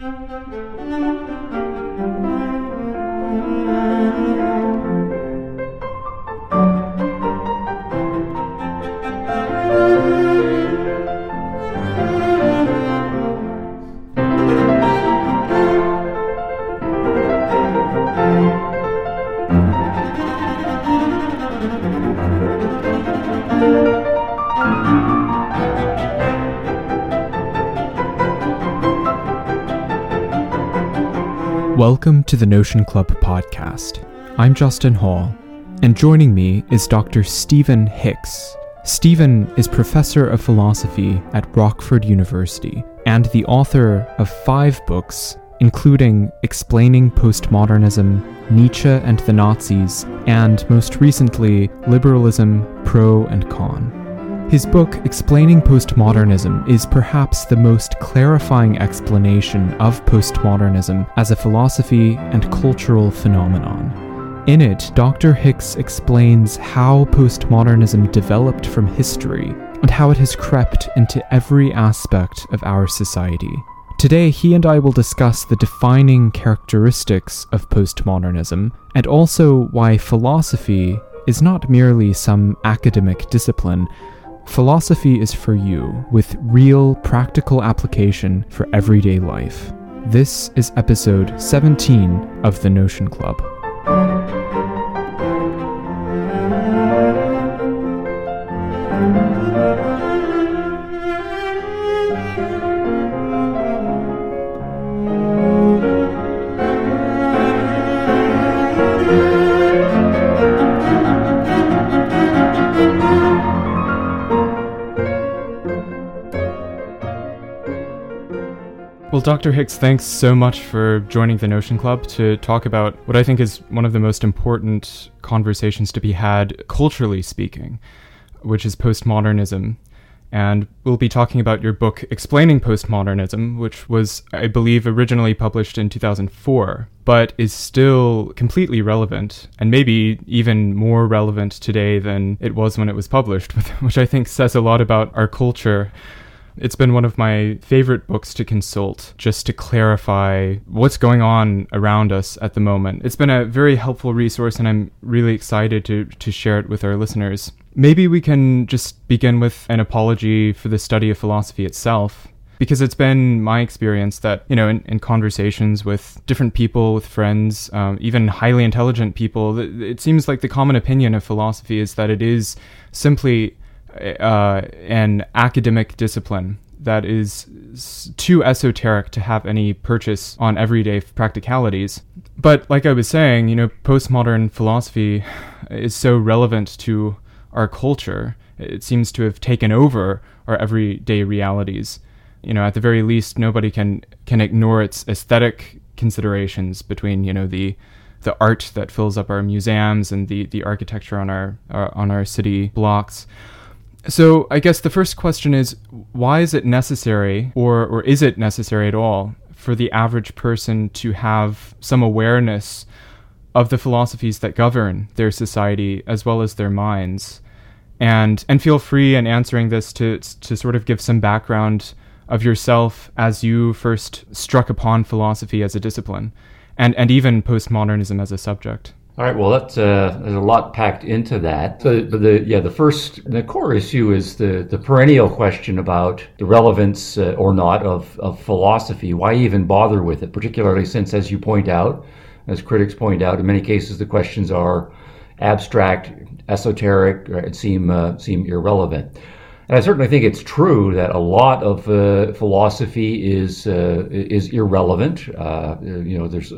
Música Welcome to the Notion Club podcast. I'm Justin Hall, and joining me is Dr. Stephen Hicks. Stephen is professor of philosophy at Rockford University and the author of five books, including Explaining Postmodernism, Nietzsche and the Nazis, and most recently, Liberalism, Pro and Con. His book, Explaining Postmodernism, is perhaps the most clarifying explanation of postmodernism as a philosophy and cultural phenomenon. In it, Dr. Hicks explains how postmodernism developed from history and how it has crept into every aspect of our society. Today, he and I will discuss the defining characteristics of postmodernism and also why philosophy is not merely some academic discipline Philosophy is for you, with real, practical application for everyday life. This is episode 17 of the Notion Club. Well, Dr. Hicks, thanks so much for joining the Notion Club to talk about what I think is one of the most important conversations to be had, culturally speaking, which is postmodernism. And we'll be talking about your book, Explaining Postmodernism, which was, I believe, originally published in 2004, but is still completely relevant, and maybe even more relevant today than it was when it was published, which I think says a lot about our culture. It's been one of my favorite books to consult just to clarify what's going on around us at the moment. It's been a very helpful resource, and I'm really excited to, to share it with our listeners. Maybe we can just begin with an apology for the study of philosophy itself. Because it's been my experience that, you know, in, in conversations with different people, with friends, um, even highly intelligent people, it seems like the common opinion of philosophy is that it is simply uh, an academic discipline that is too esoteric to have any purchase on everyday practicalities. But like I was saying, you know, postmodern philosophy is so relevant to our culture. It seems to have taken over our everyday realities. You know, at the very least, nobody can can ignore its aesthetic considerations between you know the the art that fills up our museums and the the architecture on our, our uh, on our city blocks. So I guess the first question is why is it necessary or or is it necessary at all for the average person to have some awareness of the philosophies that govern their society as well as their minds? And and feel free in answering this to to sort of give some background of yourself as you first struck upon philosophy as a discipline and and even postmodernism as a subject. All right. Well, that's uh, there's a lot packed into that. So, but the yeah, the first, the core issue is the the perennial question about the relevance uh, or not of of philosophy. Why even bother with it? Particularly since, as you point out, as critics point out, in many cases the questions are abstract, esoteric, and seem uh, seem irrelevant. And I certainly think it's true that a lot of uh, philosophy is uh, is irrelevant. Uh, you know, there's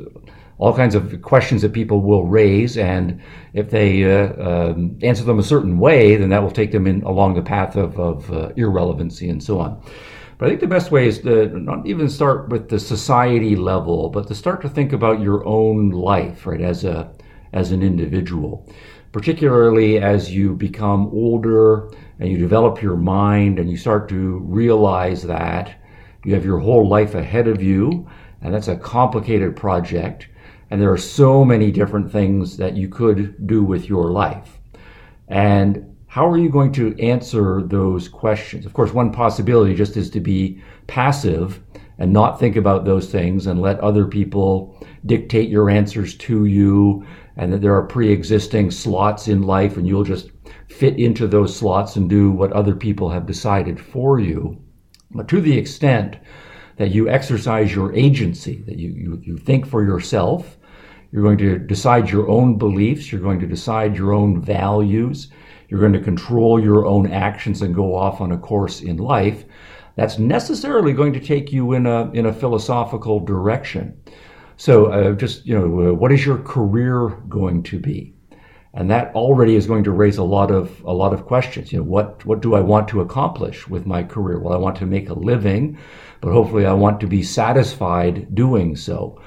all kinds of questions that people will raise, and if they uh, um, answer them a certain way, then that will take them in along the path of, of uh, irrelevancy and so on. But I think the best way is to not even start with the society level, but to start to think about your own life, right, as a as an individual, particularly as you become older and you develop your mind and you start to realize that you have your whole life ahead of you, and that's a complicated project and there are so many different things that you could do with your life. And how are you going to answer those questions? Of course, one possibility just is to be passive and not think about those things and let other people dictate your answers to you and that there are pre-existing slots in life and you'll just fit into those slots and do what other people have decided for you. But to the extent that you exercise your agency, that you, you, you think for yourself, you're going to decide your own beliefs, you're going to decide your own values, you're going to control your own actions and go off on a course in life, that's necessarily going to take you in a, in a philosophical direction. So, uh, just, you know, uh, what is your career going to be? and that already is going to raise a lot of a lot of questions. You know what what do i want to accomplish with my career? Well i want to make a living but hopefully i want to be satisfied doing so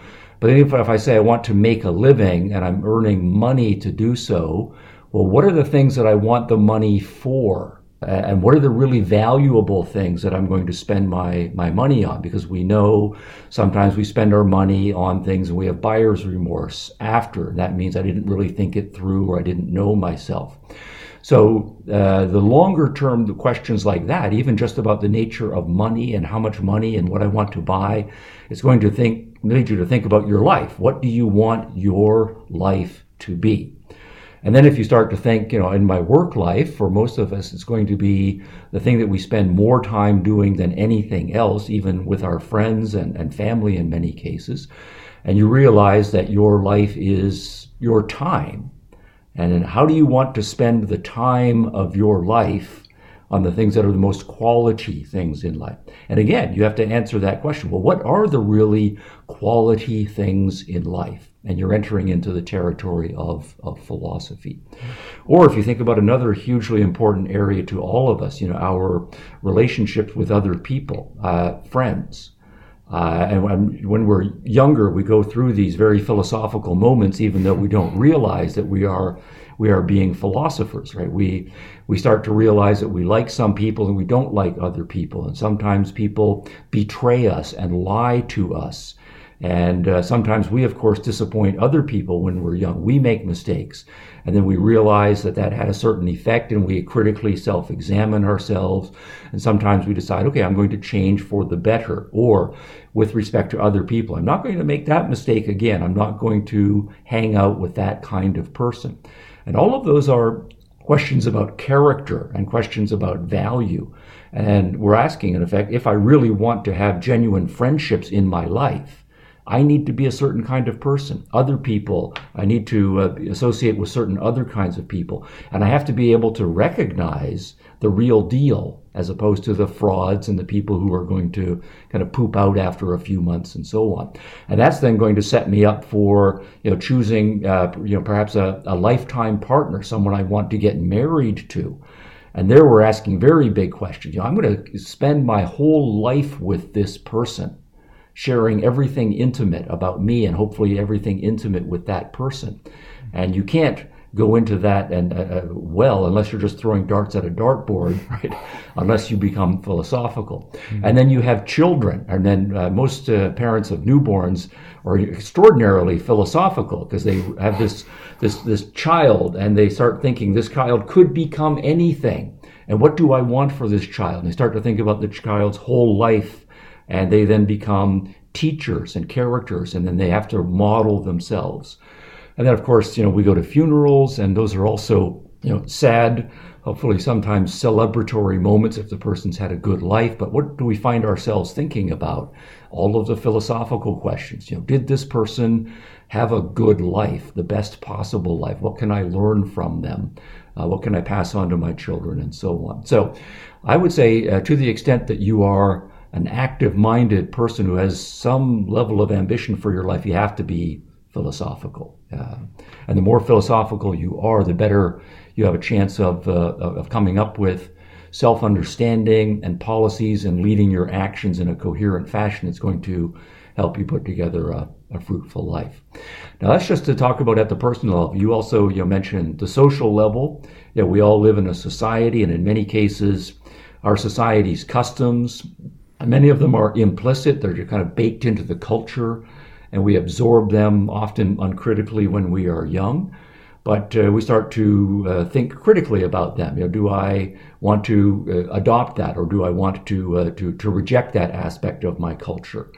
but if, if i say i want to make a living and i'm earning money to do so well what are the things that i want the money for and what are the really valuable things that I'm going to spend my, my money on? Because we know sometimes we spend our money on things and we have buyer's remorse after. That means I didn't really think it through or I didn't know myself. So uh, the longer term the questions like that, even just about the nature of money and how much money and what I want to buy, it's going to think lead you to think about your life. What do you want your life to be? And then if you start to think, you know, in my work life, for most of us, it's going to be the thing that we spend more time doing than anything else, even with our friends and, and family in many cases. And you realize that your life is your time. And how do you want to spend the time of your life on the things that are the most quality things in life? And again, you have to answer that question. Well, what are the really quality things in life? and you're entering into the territory of, of philosophy. Or if you think about another hugely important area to all of us, you know, our relationships with other people, uh, friends. Uh, and when, when we're younger, we go through these very philosophical moments, even though we don't realize that we are we are being philosophers, right? We we start to realize that we like some people and we don't like other people, and sometimes people betray us and lie to us and uh, sometimes we, of course, disappoint other people when we're young. We make mistakes. And then we realize that that had a certain effect and we critically self examine ourselves. And sometimes we decide, okay, I'm going to change for the better. Or with respect to other people, I'm not going to make that mistake again. I'm not going to hang out with that kind of person. And all of those are questions about character and questions about value. And we're asking, in effect, if I really want to have genuine friendships in my life I need to be a certain kind of person. Other people, I need to uh, associate with certain other kinds of people. And I have to be able to recognize the real deal as opposed to the frauds and the people who are going to kind of poop out after a few months and so on. And that's then going to set me up for, you know, choosing, uh, you know, perhaps a, a lifetime partner, someone I want to get married to. And there we're asking very big questions. You know, I'm going to spend my whole life with this person sharing everything intimate about me and hopefully everything intimate with that person. And you can't go into that and uh, uh well unless you're just throwing darts at a dartboard, right? unless you become philosophical. Mm-hmm. And then you have children, and then uh, most uh, parents of newborns are extraordinarily philosophical because they have this this this child and they start thinking this child could become anything. And what do I want for this child? And they start to think about the child's whole life and they then become teachers and characters, and then they have to model themselves. And then, of course, you know, we go to funerals, and those are also, you know, sad, hopefully sometimes celebratory moments if the person's had a good life. But what do we find ourselves thinking about? All of the philosophical questions. You know, did this person have a good life, the best possible life? What can I learn from them? Uh, what can I pass on to my children, and so on. So, I would say, uh, to the extent that you are an active minded person who has some level of ambition for your life, you have to be philosophical. Uh, and the more philosophical you are, the better you have a chance of, uh, of coming up with self understanding and policies and leading your actions in a coherent fashion that's going to help you put together a, a fruitful life. Now, that's just to talk about at the personal level. You also you know, mentioned the social level. Know, we all live in a society, and in many cases, our society's customs, Many of them are implicit, they're kind of baked into the culture, and we absorb them often uncritically when we are young. but uh, we start to uh, think critically about them. You know, do I want to uh, adopt that, or do I want to uh, to to reject that aspect of my culture?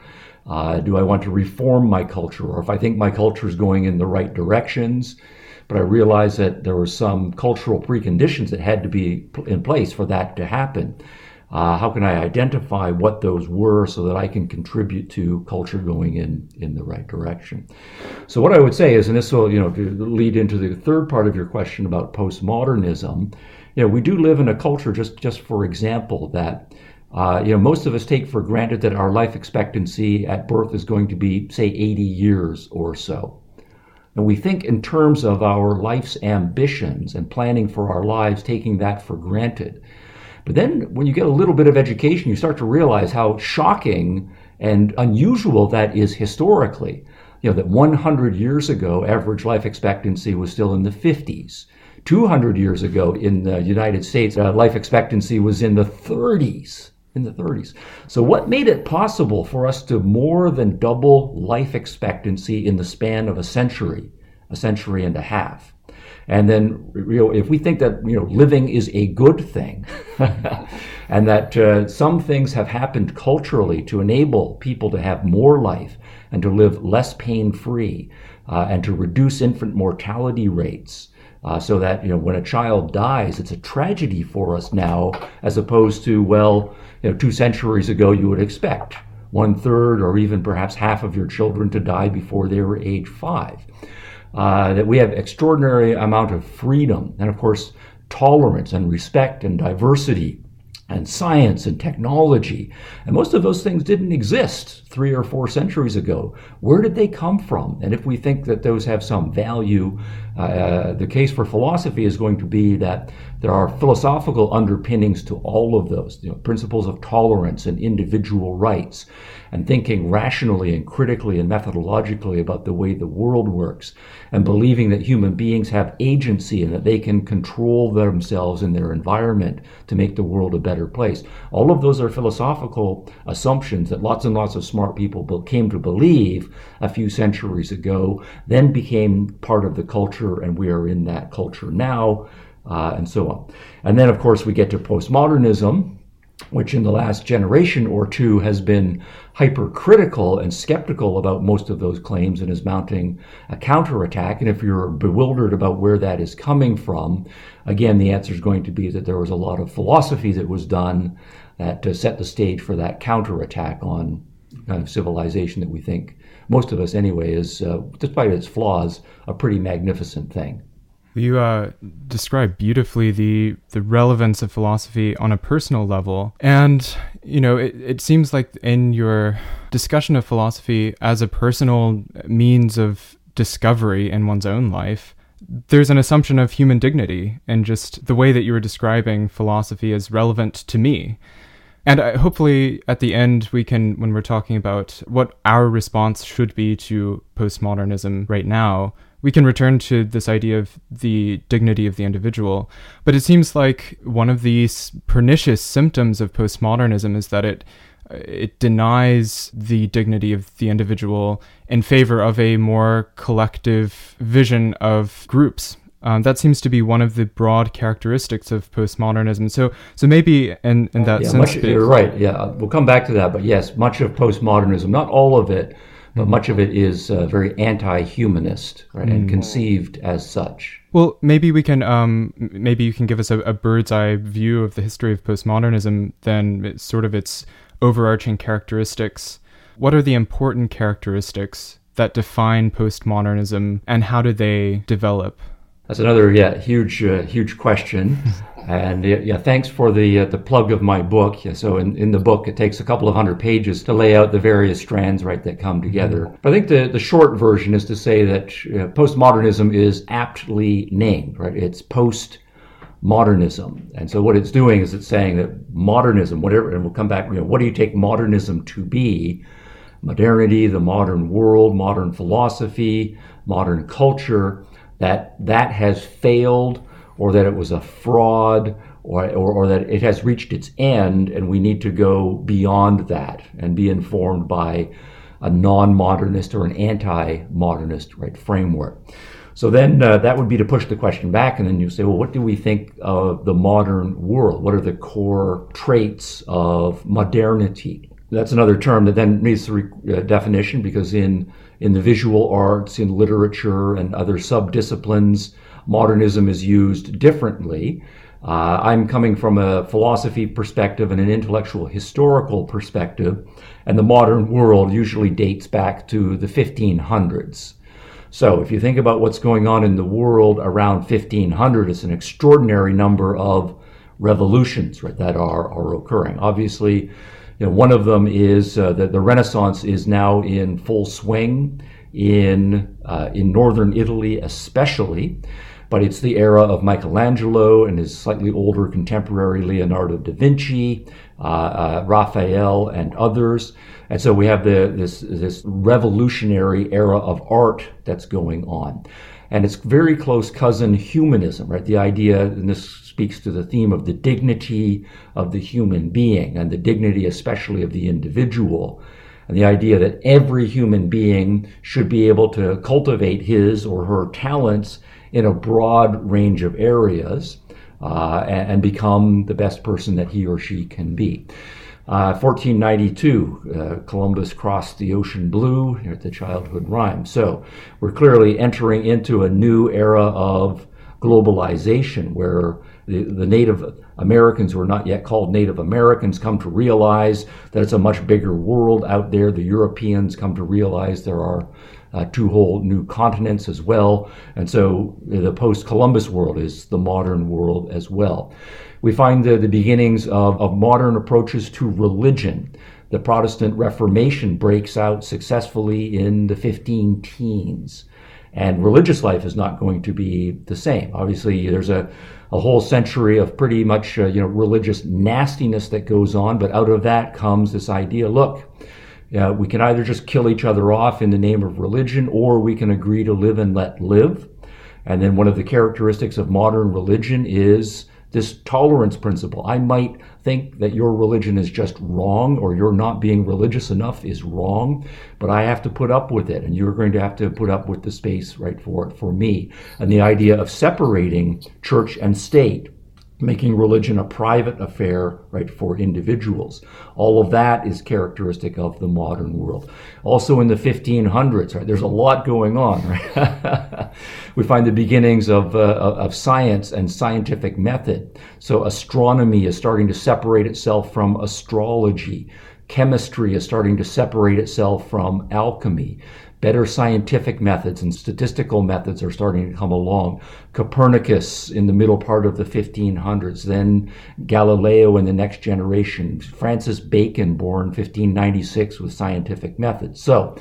Uh, do I want to reform my culture, or if I think my culture is going in the right directions, but I realize that there were some cultural preconditions that had to be in place for that to happen. Uh, how can I identify what those were so that I can contribute to culture going in, in the right direction? So what I would say is, and this will you know lead into the third part of your question about postmodernism. You know, we do live in a culture, just just for example, that uh, you know most of us take for granted that our life expectancy at birth is going to be say 80 years or so. And we think in terms of our life's ambitions and planning for our lives, taking that for granted. But then when you get a little bit of education, you start to realize how shocking and unusual that is historically. You know, that 100 years ago, average life expectancy was still in the 50s. 200 years ago in the United States, uh, life expectancy was in the 30s. In the 30s. So, what made it possible for us to more than double life expectancy in the span of a century, a century and a half? And then, you know, if we think that you know living is a good thing, and that uh, some things have happened culturally to enable people to have more life and to live less pain-free, uh, and to reduce infant mortality rates. Uh, so that you know when a child dies, it's a tragedy for us now, as opposed to well, you know, two centuries ago you would expect one third or even perhaps half of your children to die before they were age five uh, that we have extraordinary amount of freedom and of course tolerance and respect and diversity and science and technology. And most of those things didn't exist three or four centuries ago. Where did they come from? And if we think that those have some value, uh, the case for philosophy is going to be that there are philosophical underpinnings to all of those you know, principles of tolerance and individual rights and thinking rationally and critically and methodologically about the way the world works and believing that human beings have agency and that they can control themselves and their environment to make the world a better place. All of those are philosophical assumptions that lots and lots of smart people came to believe a few centuries ago, then became part of the culture, and we are in that culture now. Uh, and so on. And then, of course, we get to postmodernism, which in the last generation or two has been hypercritical and skeptical about most of those claims and is mounting a counterattack. And if you're bewildered about where that is coming from, again, the answer is going to be that there was a lot of philosophy that was done that uh, set the stage for that counterattack on kind of civilization that we think most of us anyway is, uh, despite its flaws, a pretty magnificent thing. You uh, describe beautifully the the relevance of philosophy on a personal level, and you know it, it seems like in your discussion of philosophy as a personal means of discovery in one's own life, there's an assumption of human dignity, and just the way that you were describing philosophy is relevant to me. And uh, hopefully, at the end, we can, when we're talking about what our response should be to postmodernism right now, we can return to this idea of the dignity of the individual. But it seems like one of these pernicious symptoms of postmodernism is that it it denies the dignity of the individual in favor of a more collective vision of groups. Um, that seems to be one of the broad characteristics of postmodernism. So, so maybe in, in that yeah, sense, much, you're right. Yeah, we'll come back to that. But yes, much of postmodernism, not all of it, but much of it is uh, very anti-humanist right, mm. and conceived as such. Well, maybe we can, um, maybe you can give us a, a, bird's eye view of the history of postmodernism, then sort of its overarching characteristics. What are the important characteristics that define postmodernism, and how do they develop? That's another yeah huge uh, huge question. And yeah, thanks for the uh, the plug of my book. Yeah, so in, in the book, it takes a couple of hundred pages to lay out the various strands, right, that come together. Mm-hmm. But I think the, the short version is to say that uh, postmodernism is aptly named, right? It's post modernism. And so what it's doing is it's saying that modernism, whatever, and we'll come back, you know, what do you take modernism to be? Modernity, the modern world, modern philosophy, modern culture, that that has failed or that it was a fraud or, or, or, that it has reached its end and we need to go beyond that and be informed by a non-modernist or an anti-modernist right framework. So then uh, that would be to push the question back, and then you say, well, what do we think of the modern world? What are the core traits of modernity? That's another term that then needs a re- uh, definition because in in the visual arts, in literature, and other subdisciplines, modernism is used differently. Uh, I'm coming from a philosophy perspective and an intellectual historical perspective, and the modern world usually dates back to the 1500s. So, if you think about what's going on in the world around 1500, it's an extraordinary number of revolutions right, that are, are occurring. Obviously, you know, one of them is uh, that the Renaissance is now in full swing in uh, in northern Italy, especially but it's the era of Michelangelo and his slightly older contemporary Leonardo da Vinci, uh, uh, Raphael, and others. And so we have the, this, this revolutionary era of art that's going on. And it's very close cousin humanism, right? The idea, and this speaks to the theme of the dignity of the human being and the dignity especially of the individual and the idea that every human being should be able to cultivate his or her talents in a broad range of areas uh, and, and, become the best person that he or she can be. Uh, 1492, uh, Columbus crossed the ocean blue, at the childhood rhyme. So we're clearly entering into a new era of globalization where the, the Native Americans who are not yet called Native Americans come to realize that it's a much bigger world out there. The Europeans come to realize there are uh, two whole new continents as well. And so the post Columbus world is the modern world as well. We find the, the beginnings of, of modern approaches to religion. The Protestant Reformation breaks out successfully in the 15 teens. And religious life is not going to be the same. Obviously, there's a, a whole century of pretty much uh, you know religious nastiness that goes on, but out of that comes this idea: look, uh, we can either just kill each other off in the name of religion, or we can agree to live and let live. And then one of the characteristics of modern religion is this tolerance principle. I might think that your religion is just wrong or you're not being religious enough is wrong, but I have to put up with it. And you're going to have to put up with the space right for it for me. And the idea of separating church and state making religion a private affair, right, for individuals. All of that is characteristic of the modern world. Also in the 1500s, right, there's a lot going on, right? we find the beginnings of, uh, of science and scientific method. So astronomy is starting to separate itself from astrology. Chemistry is starting to separate itself from alchemy. Better scientific methods and statistical methods are starting to come along. Copernicus in the middle part of the 1500s, then Galileo in the next generation, Francis Bacon born 1596 with scientific methods. So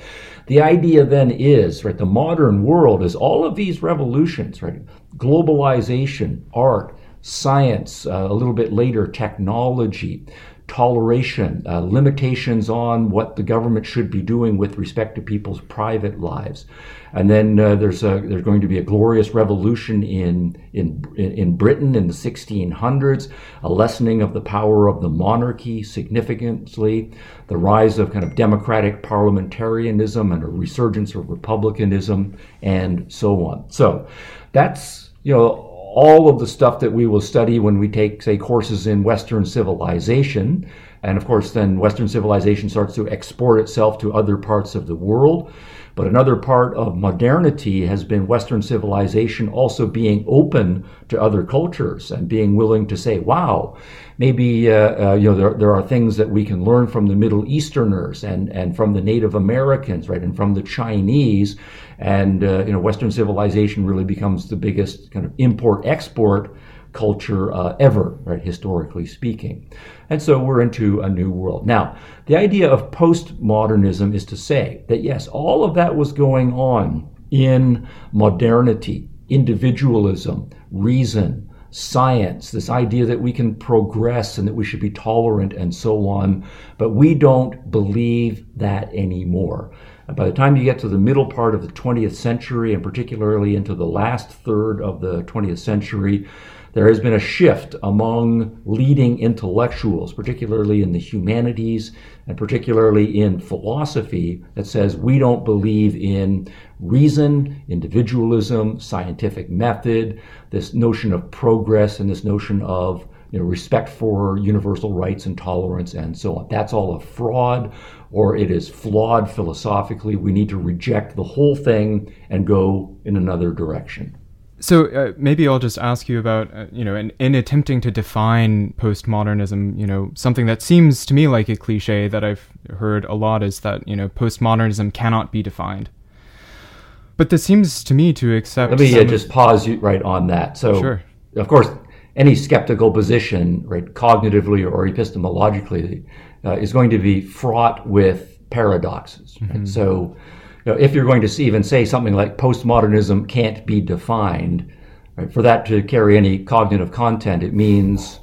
the idea then is, right, the modern world is all of these revolutions, right? Globalization, art, science, uh, a little bit later, technology, toleration, uh, limitations on what the government should be doing with respect to people's private lives. And then uh, there's a, there's going to be a glorious revolution in, in in Britain in the 1600s, a lessening of the power of the monarchy significantly, the rise of kind of democratic parliamentarianism and a resurgence of republicanism, and so on. So that's you know all of the stuff that we will study when we take, say, courses in Western civilization. And of course, then Western civilization starts to export itself to other parts of the world. But another part of modernity has been Western civilization also being open to other cultures and being willing to say, wow, maybe uh, uh, you know there, there are things that we can learn from the Middle Easterners and, and from the Native Americans, right, and from the Chinese. And uh, you know, Western civilization really becomes the biggest kind of import-export culture uh, ever, right, historically speaking. And so we're into a new world. Now, the idea of postmodernism is to say that yes, all of that was going on in modernity, individualism, reason, science, this idea that we can progress and that we should be tolerant and so on, but we don't believe that anymore. And by the time you get to the middle part of the 20th century, and particularly into the last third of the 20th century, there has been a shift among leading intellectuals, particularly in the humanities and particularly in philosophy, that says we don't believe in reason, individualism, scientific method, this notion of progress, and this notion of you know, respect for universal rights and tolerance and so on. That's all a fraud or it is flawed philosophically. We need to reject the whole thing and go in another direction. So uh, maybe I'll just ask you about, uh, you know, in, in attempting to define postmodernism, you know, something that seems to me like a cliche that I've heard a lot is that, you know, postmodernism cannot be defined. But this seems to me to accept. Let me uh, just pause you right on that. So, sure. of course, any skeptical position, right, cognitively or epistemologically, uh, is going to be fraught with paradoxes. Right? Mm-hmm. So, you know, if you're going to even say something like postmodernism can't be defined, right, for that to carry any cognitive content, it means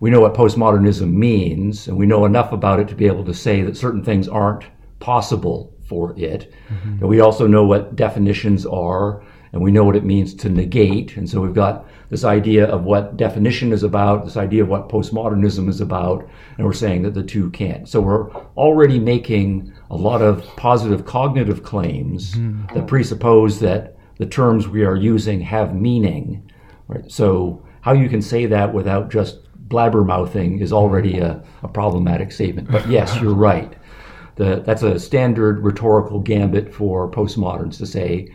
we know what postmodernism means, and we know enough about it to be able to say that certain things aren't possible for it. Mm-hmm. We also know what definitions are, and we know what it means to negate. And so we've got this idea of what definition is about, this idea of what postmodernism is about, and we're saying that the two can't. So we're already making a lot of positive cognitive claims mm-hmm. that presuppose that the terms we are using have meaning. Right? So how you can say that without just blabbermouthing is already a, a problematic statement. But yes, you're right. The, that's a standard rhetorical gambit for postmoderns to say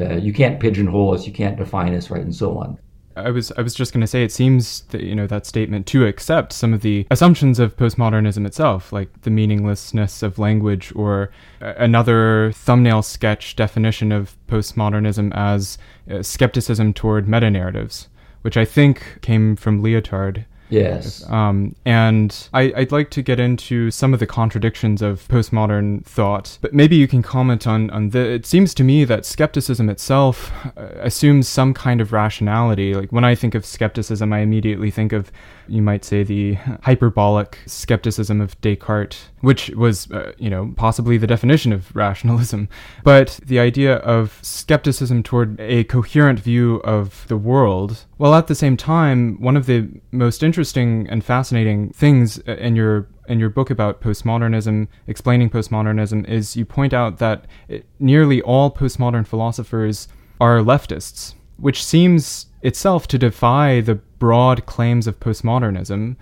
uh, you can't pigeonhole us, you can't define us, right, and so on. I was I was just going to say it seems that you know that statement to accept some of the assumptions of postmodernism itself, like the meaninglessness of language, or another thumbnail sketch definition of postmodernism as uh, skepticism toward meta narratives, which I think came from Lyotard. Yes. Um, and I, would like to get into some of the contradictions of postmodern thought, but maybe you can comment on, on the. It seems to me that skepticism itself uh, assumes some kind of rationality. Like when I think of skepticism, I immediately think of, you might say, the hyperbolic skepticism of Descartes, which was, uh, you know, possibly the definition of rationalism. But the idea of skepticism toward a coherent view of the world, while at the same time, one of the most interesting interesting and fascinating things uh, in your in your book about postmodernism, explaining postmodernism, is you point out that it, nearly all postmodern philosophers are leftists, which seems itself to defy the broad claims of postmodernism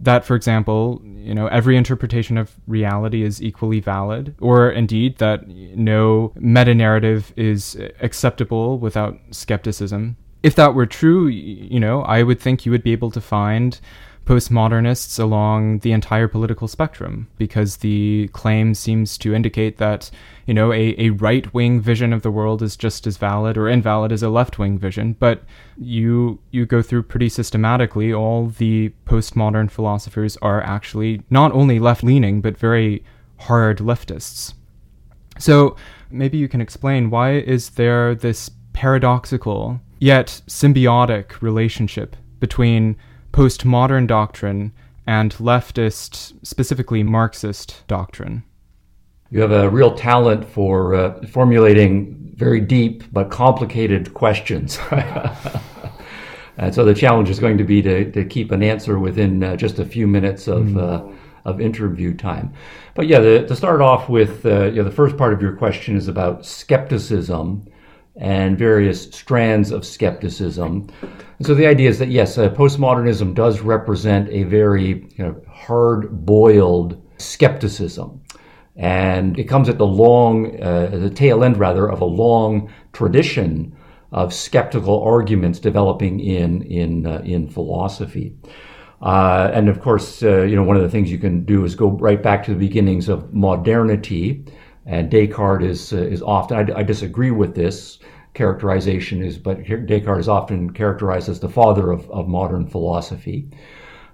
that, for example, you know, every interpretation of reality is equally valid, or indeed that no meta narrative is acceptable without skepticism if that were true, you know, I would think you would be able to find postmodernists along the entire political spectrum because the claim seems to indicate that, you know, a, a right wing vision of the world is just as valid or invalid as a left wing vision. But you you go through pretty systematically all the postmodern philosophers are actually not only left leaning but very hard leftists. So maybe you can explain why is there this paradoxical yet symbiotic relationship between postmodern doctrine and leftist, specifically Marxist doctrine. You have a real talent for uh, formulating very deep but complicated questions. and so the challenge is going to be to, to keep an answer within uh, just a few minutes of, mm. uh, of interview time. But yeah, the, to start off with, uh, you know, the first part of your question is about skepticism and various strands of skepticism. And so the idea is that yes, uh, postmodernism does represent a very you know, hard-boiled skepticism, and it comes at the long, uh, the tail end rather, of a long tradition of skeptical arguments developing in in uh, in philosophy. Uh, and of course, uh, you know, one of the things you can do is go right back to the beginnings of modernity and Descartes is uh, is often I, I, disagree with this characterization is, but Descartes is often characterized as the father of, of modern philosophy.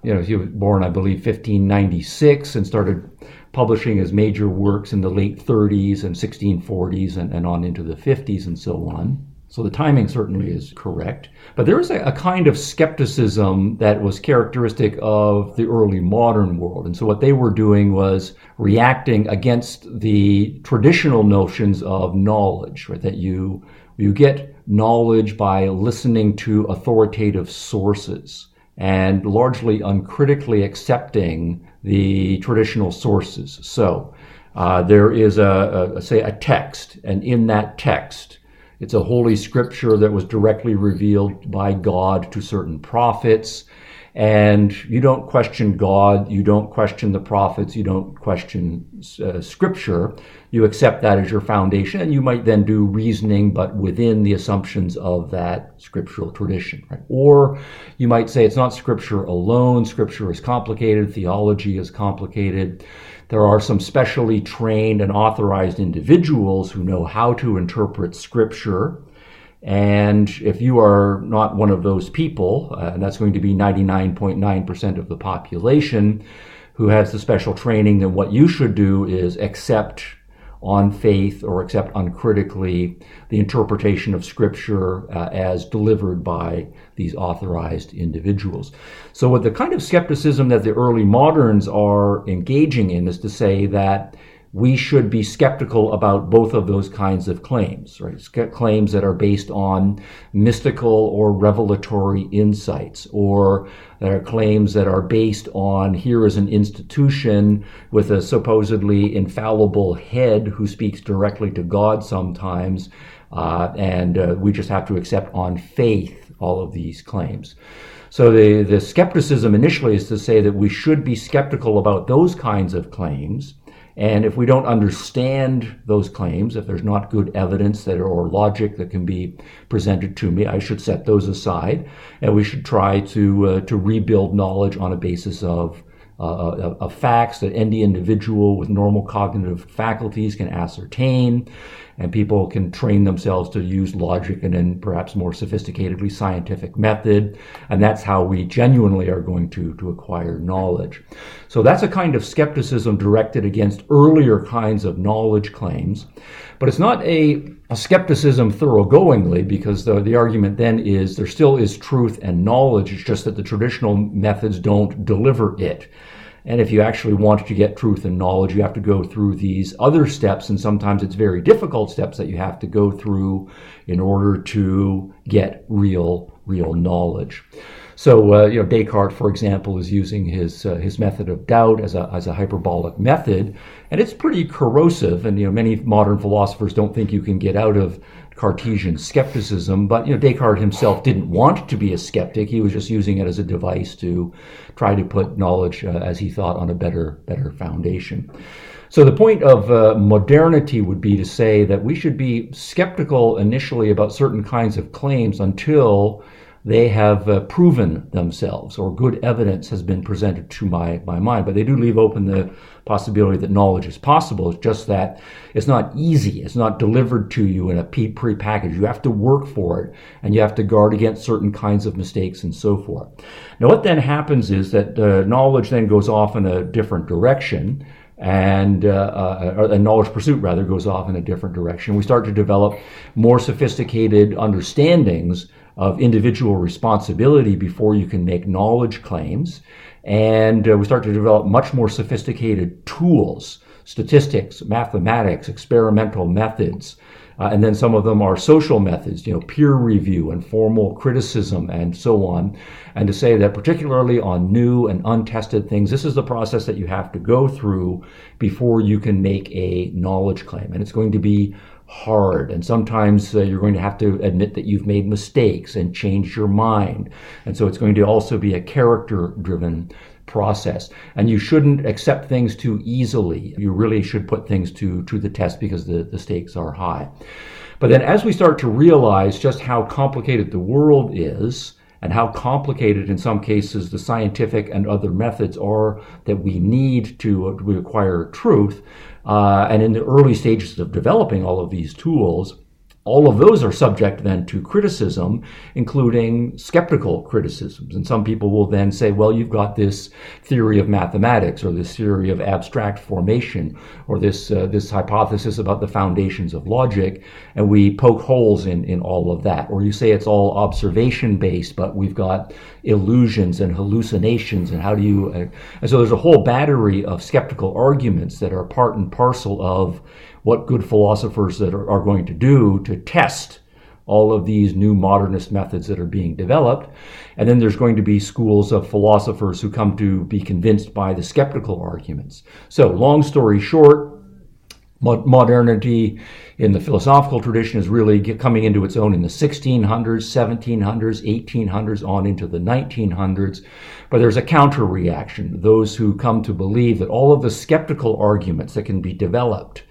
You know, he was born, I believe, 1596 and started publishing his major works in the late 30s and 1640s and, and on into the 50s and so on. So the timing certainly is correct. But there is a, a, kind of skepticism that was characteristic of the early modern world. And so what they were doing was reacting against the traditional notions of knowledge, right? That you, you get knowledge by listening to authoritative sources and largely uncritically accepting the traditional sources. So uh, there is a, a, say a text, and in that text, it's a holy scripture that was directly revealed by God to certain prophets. And you don't question God, you don't question the prophets, you don't question uh, scripture. You accept that as your foundation, and you might then do reasoning, but within the assumptions of that scriptural tradition. Right? Or you might say it's not scripture alone, scripture is complicated, theology is complicated. There are some specially trained and authorized individuals who know how to interpret scripture. And if you are not one of those people, uh, and that's going to be 99.9% of the population who has the special training, then what you should do is accept on faith or accept uncritically the interpretation of Scripture uh, as delivered by these authorized individuals. So, what the kind of skepticism that the early moderns are engaging in is to say that we should be skeptical about both of those kinds of claims, right? Claims that are based on mystical or revelatory insights, or that are claims that are based on here is an institution with a supposedly infallible head who speaks directly to God sometimes, uh, and uh, we just have to accept on faith all of these claims. So the, the skepticism initially is to say that we should be skeptical about those kinds of claims and if we don't understand those claims, if there's not good evidence that or logic that can be presented to me, I should set those aside, and we should try to uh, to rebuild knowledge on a basis of uh, of facts that any individual with normal cognitive faculties can ascertain, and people can train themselves to use logic and then perhaps more sophisticatedly scientific method, and that's how we genuinely are going to, to acquire knowledge. So that's a kind of skepticism directed against earlier kinds of knowledge claims, but it's not a, a skepticism thoroughgoingly because the, the argument then is there still is truth and knowledge, it's just that the traditional methods don't deliver it. And if you actually want to get truth and knowledge, you have to go through these other steps. And sometimes it's very difficult steps that you have to go through in order to get real, real knowledge. So, uh, you know, Descartes, for example, is using his uh, his method of doubt as a as a hyperbolic method, and it's pretty corrosive. And you know, many modern philosophers don't think you can get out of Cartesian skepticism, but you know Descartes himself didn't want to be a skeptic. He was just using it as a device to try to put knowledge, uh, as he thought, on a better better foundation. So the point of uh, modernity would be to say that we should be skeptical initially about certain kinds of claims until they have uh, proven themselves or good evidence has been presented to my, my mind. But they do leave open the possibility that knowledge is possible. It's just that it's not easy. It's not delivered to you in a pre-package. You have to work for it and you have to guard against certain kinds of mistakes and so forth. Now, what then happens is that uh, knowledge then goes off in a different direction and uh, uh, a knowledge pursuit rather goes off in a different direction. We start to develop more sophisticated understandings of individual responsibility before you can make knowledge claims. And uh, we start to develop much more sophisticated tools, statistics, mathematics, experimental methods. Uh, and then some of them are social methods, you know, peer review and formal criticism and so on. And to say that particularly on new and untested things, this is the process that you have to go through before you can make a knowledge claim. And it's going to be hard. And sometimes uh, you're going to have to admit that you've made mistakes and change your mind. And so it's going to also be a character driven process. And you shouldn't accept things too easily. You really should put things to, to the test because the, the stakes are high. But then as we start to realize just how complicated the world is, and how complicated in some cases the scientific and other methods are that we need to, uh, to acquire truth, uh, and in the early stages of developing all of these tools, all of those are subject then to criticism, including skeptical criticisms. And some people will then say, well, you've got this theory of mathematics or this theory of abstract formation or this, uh, this hypothesis about the foundations of logic, and we poke holes in, in all of that. Or you say it's all observation based, but we've got illusions and hallucinations, and how do you. Uh, and so there's a whole battery of skeptical arguments that are part and parcel of what good philosophers that are, are going to do to test all of these new modernist methods that are being developed. And then there's going to be schools of philosophers who come to be convinced by the skeptical arguments. So, long story short, modernity in the philosophical tradition is really coming into its own in the 1600s, 1700s, 1800s, on into the 1900s. But there's a counter reaction. Those who come to believe that all of the skeptical arguments that can be developed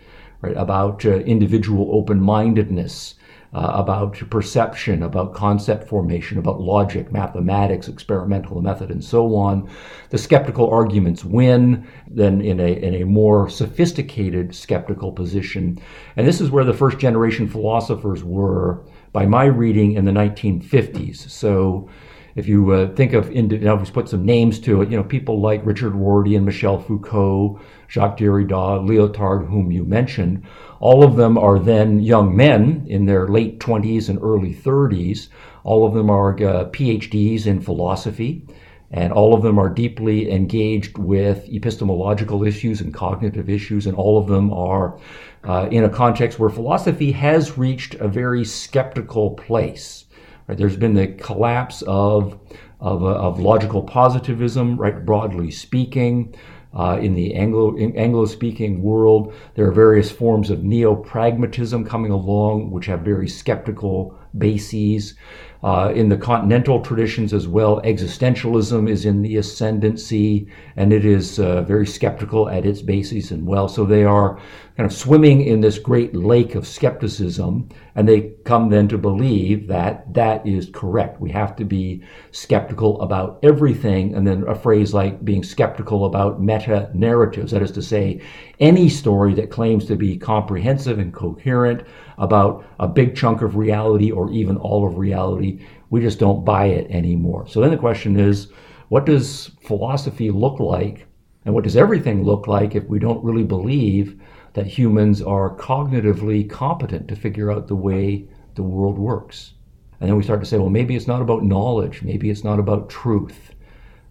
right, about uh, individual open mindedness, uh, about perception, about concept formation, about logic, mathematics, experimental method, and so on. The skeptical arguments win, then in a, in a more sophisticated skeptical position. And this is where the first generation philosophers were, by my reading, in the 1950s. So if you uh, think of, you know, put some names to it, you know, people like Richard Rorty and Michel Foucault, Jacques Derrida, Lyotard, whom you mentioned, all of them are then young men in their late 20s and early 30s. All of them are uh, PhDs in philosophy, and all of them are deeply engaged with epistemological issues and cognitive issues, and all of them are uh, in a context where philosophy has reached a very skeptical place. Right? There's been the collapse of, of, uh, of logical positivism, right, broadly speaking. Uh, in the Anglo Anglo speaking world, there are various forms of neo pragmatism coming along, which have very skeptical bases. Uh, in the continental traditions as well, existentialism is in the ascendancy, and it is uh, very skeptical at its bases and well. So they are kind of swimming in this great lake of skepticism, and they come then to believe that that is correct. We have to be skeptical about everything, and then a phrase like being skeptical about meta narratives, that is to say, any story that claims to be comprehensive and coherent about a big chunk of reality or even all of reality. We just don't buy it anymore. So then the question is, what does philosophy look like? And what does everything look like if we don't really believe that humans are cognitively competent to figure out the way the world works. And then we start to say, well, maybe it's not about knowledge. Maybe it's not about truth.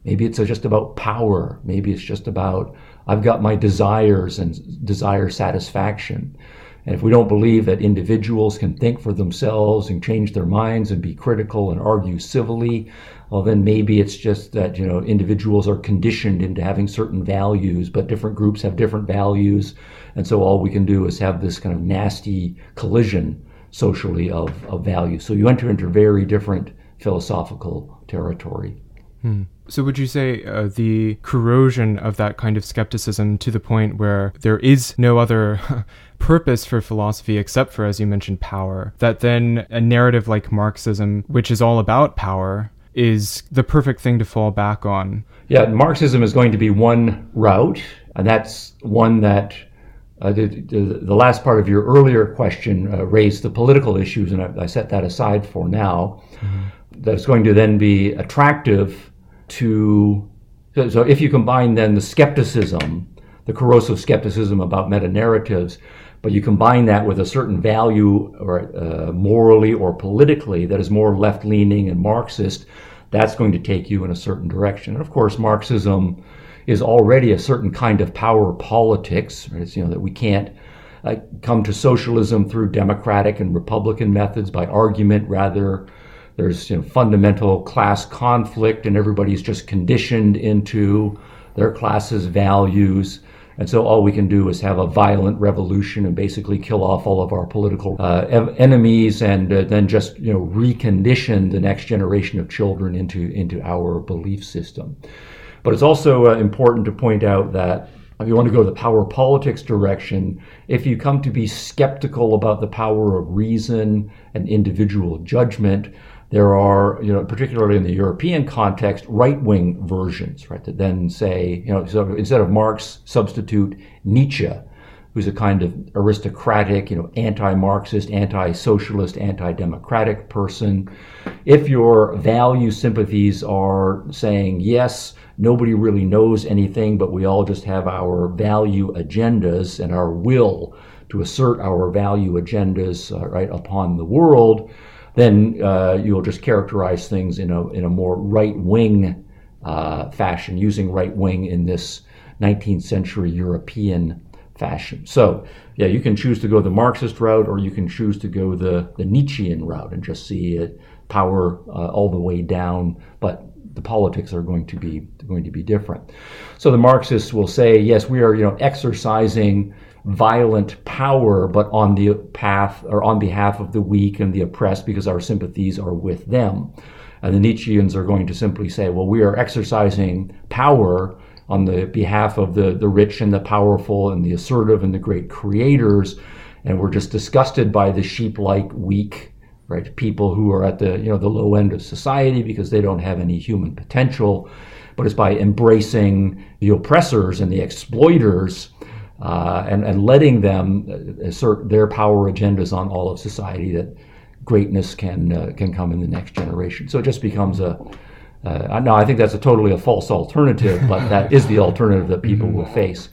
Maybe it's just about power. Maybe it's just about, I've got my desires and desire satisfaction. And if we don't believe that individuals can think for themselves and change their minds and be critical and argue civilly, well, then maybe it's just that, you know, individuals are conditioned into having certain values, but different groups have different values. And so all we can do is have this kind of nasty collision socially of, of values. So you enter into very different philosophical territory. Hmm. So, would you say uh, the corrosion of that kind of skepticism to the point where there is no other purpose for philosophy except for, as you mentioned, power, that then a narrative like Marxism, which is all about power, is the perfect thing to fall back on? Yeah, Marxism is going to be one route, and that's one that uh, the, the, the, last part of your earlier question uh, raised the political issues, and I, I, set that aside for now. Mm-hmm. That's going to then be attractive to. So, so, if you combine then the skepticism, the corrosive skepticism about meta narratives, but you combine that with a certain value, or uh, morally or politically, that is more left leaning and Marxist, that's going to take you in a certain direction. And of course, Marxism is already a certain kind of power politics. It's, you know that we can't uh, come to socialism through democratic and republican methods by argument. Rather, there's you know, fundamental class conflict, and everybody's just conditioned into their class's values. And so all we can do is have a violent revolution and basically kill off all of our political uh, enemies, and uh, then just you know recondition the next generation of children into into our belief system. But it's also uh, important to point out that if you want to go the power politics direction, if you come to be skeptical about the power of reason and individual judgment, there are, you know, particularly in the European context, right-wing versions, right, that then say, you know, instead of Marx, substitute Nietzsche, who's a kind of aristocratic, you know, anti-Marxist, anti-socialist, anti-democratic person. If your value sympathies are saying, yes, nobody really knows anything, but we all just have our value agendas and our will to assert our value agendas, uh, right, upon the world, then uh, you'll just characterize things in a, in a more right-wing uh, fashion, using right-wing in this 19th century European fashion. So, yeah, you can choose to go the Marxist route or you can choose to go the, the Nietzschean route and just see it power uh, all the way down, but the politics are going to be going to be different. So the Marxists will say, yes, we are you know exercising violent power, but on the path or on behalf of the weak and the oppressed because our sympathies are with them. And the Nietzscheans are going to simply say, well, we are exercising power on the behalf of the, the rich and the powerful and the assertive and the great creators. And we're just disgusted by the sheep like, weak, right, people who are at the, you know, the low end of society because they don't have any human potential. But it's by embracing the oppressors and the exploiters uh, and, and letting them assert their power agendas on all of society that greatness can, uh, can come in the next generation. So it just becomes a, uh, no, I think that's a totally a false alternative, but that is the alternative that people will face.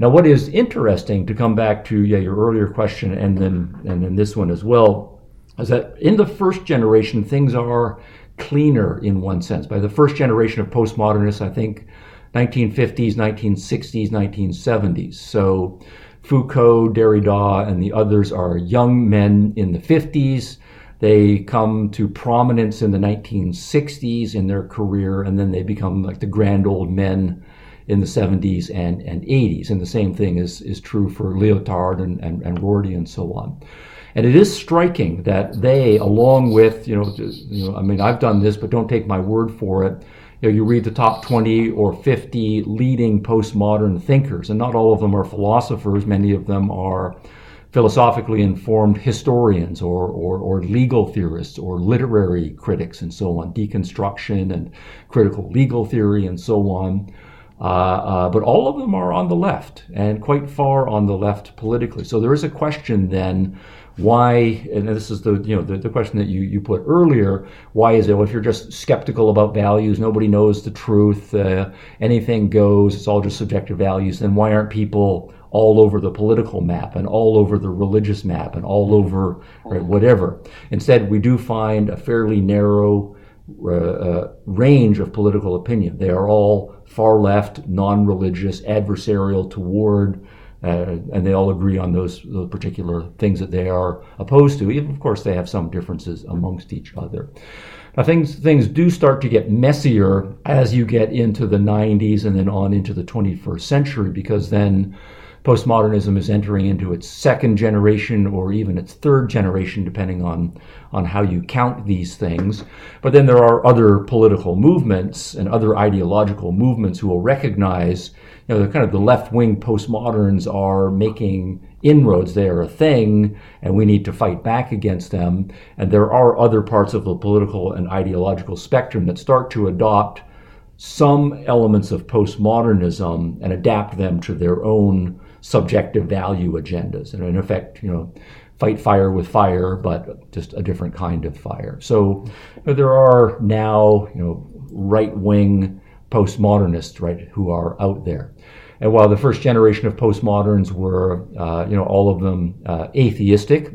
Now, what is interesting to come back to yeah, your earlier question and then and then this one as well, is that in the first generation things are cleaner in one sense. By the first generation of postmodernists, I think 1950s, 1960s, 1970s. So Foucault, Derrida, and the others are young men in the 50s they come to prominence in the 1960s in their career, and then they become like the grand old men in the 70s and, and 80s. And the same thing is, is true for Lyotard and, and, and Rorty and so on. And it is striking that they, along with, you know, you know, I mean, I've done this, but don't take my word for it. You know, you read the top 20 or 50 leading postmodern thinkers, and not all of them are philosophers. Many of them are philosophically informed historians or, or, or, legal theorists or literary critics and so on, deconstruction and critical legal theory and so on. Uh, uh, but all of them are on the left and quite far on the left politically. So there is a question then why, and this is the you know the, the question that you, you put earlier, why is it well, if you're just skeptical about values, nobody knows the truth, uh, anything goes, it's all just subjective values, then why aren't people all over the political map and all over the religious map and all over right, whatever. Instead, we do find a fairly narrow uh, uh, range of political opinion. They are all far left, non religious, adversarial toward. Uh, and they all agree on those, those, particular things that they are opposed to. Even, of course, they have some differences amongst each other. Now, things things do start to get messier as you get into the 90s and then on into the 21st century, because then postmodernism is entering into its second generation or even its third generation, depending on, on how you count these things. But then there are other political movements and other ideological movements who will recognize, you know, the kind of the left wing postmoderns are making inroads. They are a thing, and we need to fight back against them. And there are other parts of the political and ideological spectrum that start to adopt some elements of postmodernism and adapt them to their own subjective value agendas, and in effect, you know, fight fire with fire, but just a different kind of fire. So you know, there are now, you know, right wing postmodernists, right, who are out there. And while the first generation of postmoderns were, uh, you know, all of them uh, atheistic,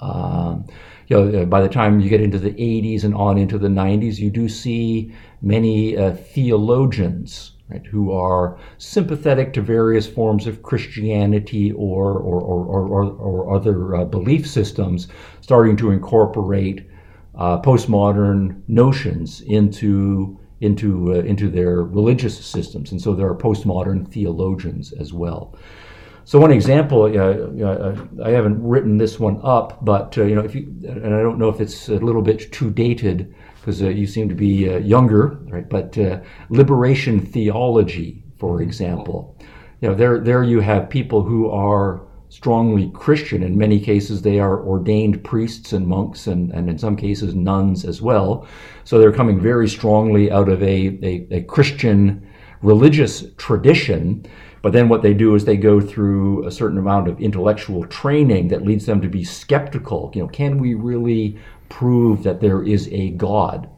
um, you know, by the time you get into the 80s and on into the 90s, you do see many uh, theologians right, who are sympathetic to various forms of Christianity or, or, or, or, or other uh, belief systems, starting to incorporate uh, postmodern notions into into uh, into their religious systems, and so there are postmodern theologians as well. So one example, uh, uh, I haven't written this one up, but uh, you know, if you, and I don't know if it's a little bit too dated, because uh, you seem to be uh, younger, right? But uh, liberation theology, for example, you know, there there you have people who are strongly Christian. In many cases, they are ordained priests and monks, and, and in some cases, nuns as well. So they're coming very strongly out of a, a, a Christian religious tradition. But then what they do is they go through a certain amount of intellectual training that leads them to be skeptical. You know, can we really prove that there is a God?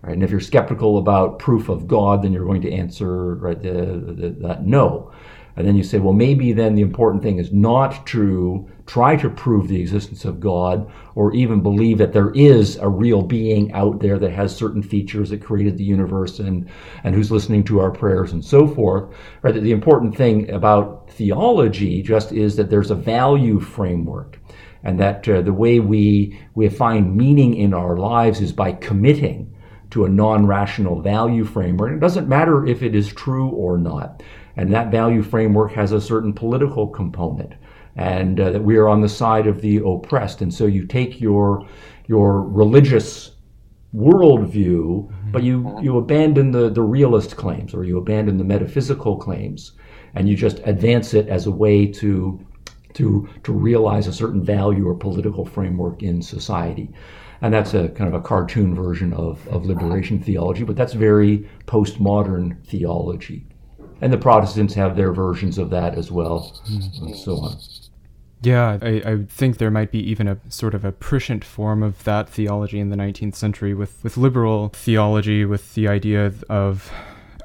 Right? And if you're skeptical about proof of God, then you're going to answer right, the, the, that no. And then you say, well, maybe then the important thing is not to try to prove the existence of God or even believe that there is a real being out there that has certain features that created the universe and, and who's listening to our prayers and so forth. Right? The important thing about theology just is that there's a value framework and that uh, the way we, we find meaning in our lives is by committing to a non-rational value framework. It doesn't matter if it is true or not. And that value framework has a certain political component and uh, that we are on the side of the oppressed. And so you take your, your religious worldview, mm-hmm. but you, you abandon the, the realist claims or you abandon the metaphysical claims and you just advance it as a way to, to, to realize a certain value or political framework in society. And that's a kind of a cartoon version of, of liberation theology, but that's very postmodern theology and the Protestants have their versions of that as well, and so on. Yeah, I, I, think there might be even a sort of a prescient form of that theology in the 19th century with, with liberal theology, with the idea of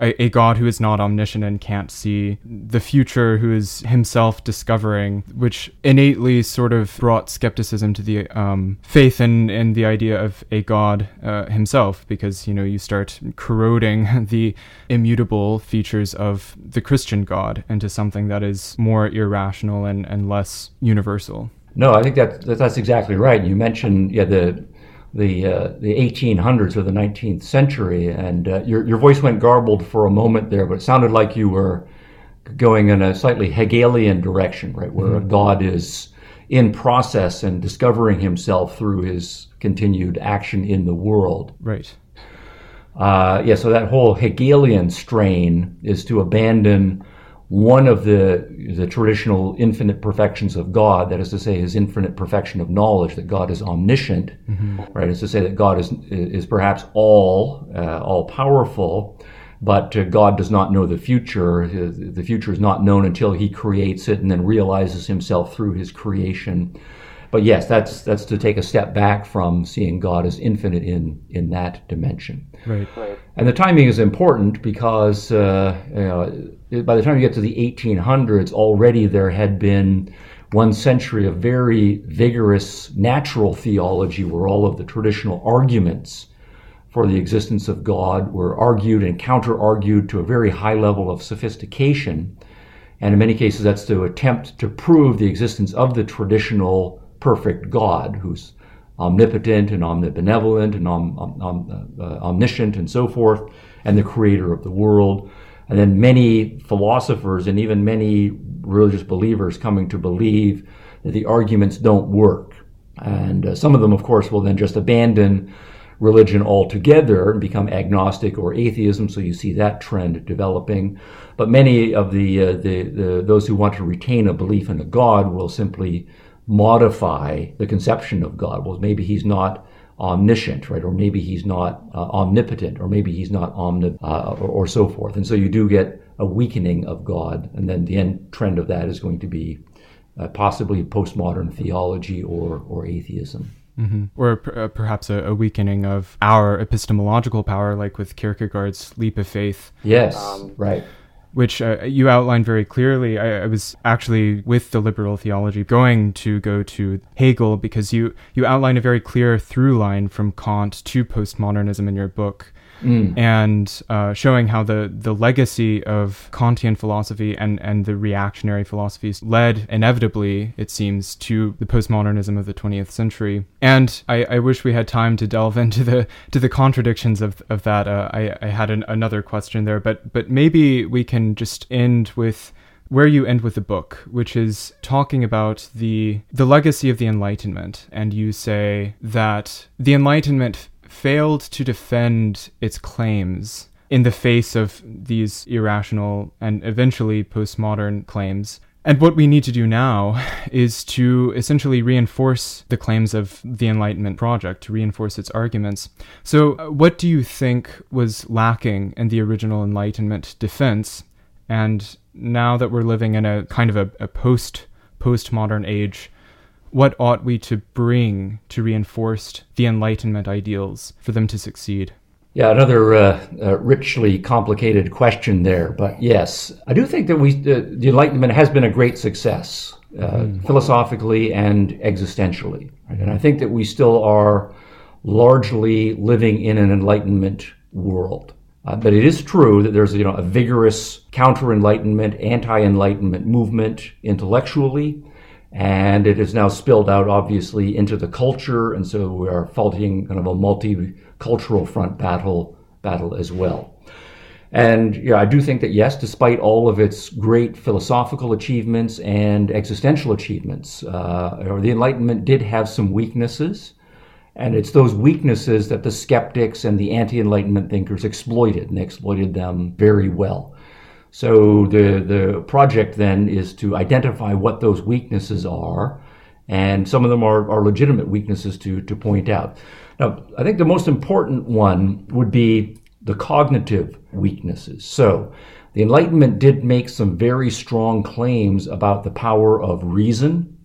a, a, God who is not omniscient and can't see the future, who is himself discovering, which innately sort of brought skepticism to the um, faith in, in the idea of a God uh, himself, because, you know, you start corroding the immutable features of the Christian God into something that is more irrational and, and less universal. No, I think that that's exactly right. You mentioned yeah the the uh, the 1800s or the 19th century, and uh, your your voice went garbled for a moment there, but it sounded like you were going in a slightly Hegelian direction, right, where mm-hmm. God is in process and discovering Himself through His continued action in the world. Right. Uh, yeah. So that whole Hegelian strain is to abandon one of the, the traditional infinite perfections of God, that is to say, his infinite perfection of knowledge, that God is omniscient, mm-hmm. right? Is to say that God is, is perhaps all, uh, all powerful, but uh, God does not know the future. The future is not known until he creates it and then realizes himself through his creation. But yes, that's, that's to take a step back from seeing God as infinite in, in that dimension. Right. right. And the timing is important because uh, you know, by the time you get to the 1800s, already there had been one century of very vigorous natural theology where all of the traditional arguments for the existence of God were argued and counter argued to a very high level of sophistication. And in many cases, that's to attempt to prove the existence of the traditional perfect God who's omnipotent and omnibenevolent and om, om, om, uh, omniscient and so forth, and the creator of the world. And then many philosophers and even many religious believers coming to believe that the arguments don't work. And uh, some of them, of course, will then just abandon religion altogether and become agnostic or atheism. So you see that trend developing. But many of the, uh, the, the, those who want to retain a belief in a God will simply modify the conception of God. Well, maybe he's not omniscient, right? Or maybe he's not uh, omnipotent, or maybe he's not omni, uh, or, or, so forth. And so you do get a weakening of God, and then the end trend of that is going to be uh, possibly postmodern theology or or atheism. Mm-hmm. Or uh, perhaps a, a, weakening of our epistemological power, like with Kierkegaard's leap of faith. Yes, um, right which uh, you outlined very clearly. I, I, was actually with the liberal theology going to go to Hegel because you you outline a very clear through line from Kant to postmodernism in your book mm. and uh, showing how the, the legacy of Kantian philosophy and, and the reactionary philosophies led inevitably, it seems, to the postmodernism of the 20th century. And I, I wish we had time to delve into the to the contradictions of, of that. Uh, I, I had an, another question there, but but maybe we can just end with where you end with the book, which is talking about the the legacy of the Enlightenment, and you say that the Enlightenment failed to defend its claims in the face of these irrational and eventually postmodern claims. And what we need to do now is to essentially reinforce the claims of the Enlightenment project, to reinforce its arguments. So, uh, what do you think was lacking in the original Enlightenment defense? And now that we're living in a kind of a, a post postmodern age, what ought we to bring to reinforce the Enlightenment ideals for them to succeed? Yeah, another uh, uh, richly complicated question there. But yes, I do think that we uh, the Enlightenment has been a great success, mm. philosophically and existentially. Right? And I think that we still are largely living in an Enlightenment world. Uh, but it is true that there's you know a vigorous counter-enlightenment, anti-enlightenment movement intellectually, and it has now spilled out obviously into the culture, and so we are fighting kind of a multicultural front battle battle as well. And yeah, I do think that yes, despite all of its great philosophical achievements and existential achievements, uh, the Enlightenment did have some weaknesses. And it's those weaknesses that the skeptics and the anti Enlightenment thinkers exploited, and they exploited them very well. So the, the project then is to identify what those weaknesses are, and some of them are, are legitimate weaknesses to, to point out. Now, I think the most important one would be the cognitive weaknesses. So, the Enlightenment did make some very strong claims about the power of reason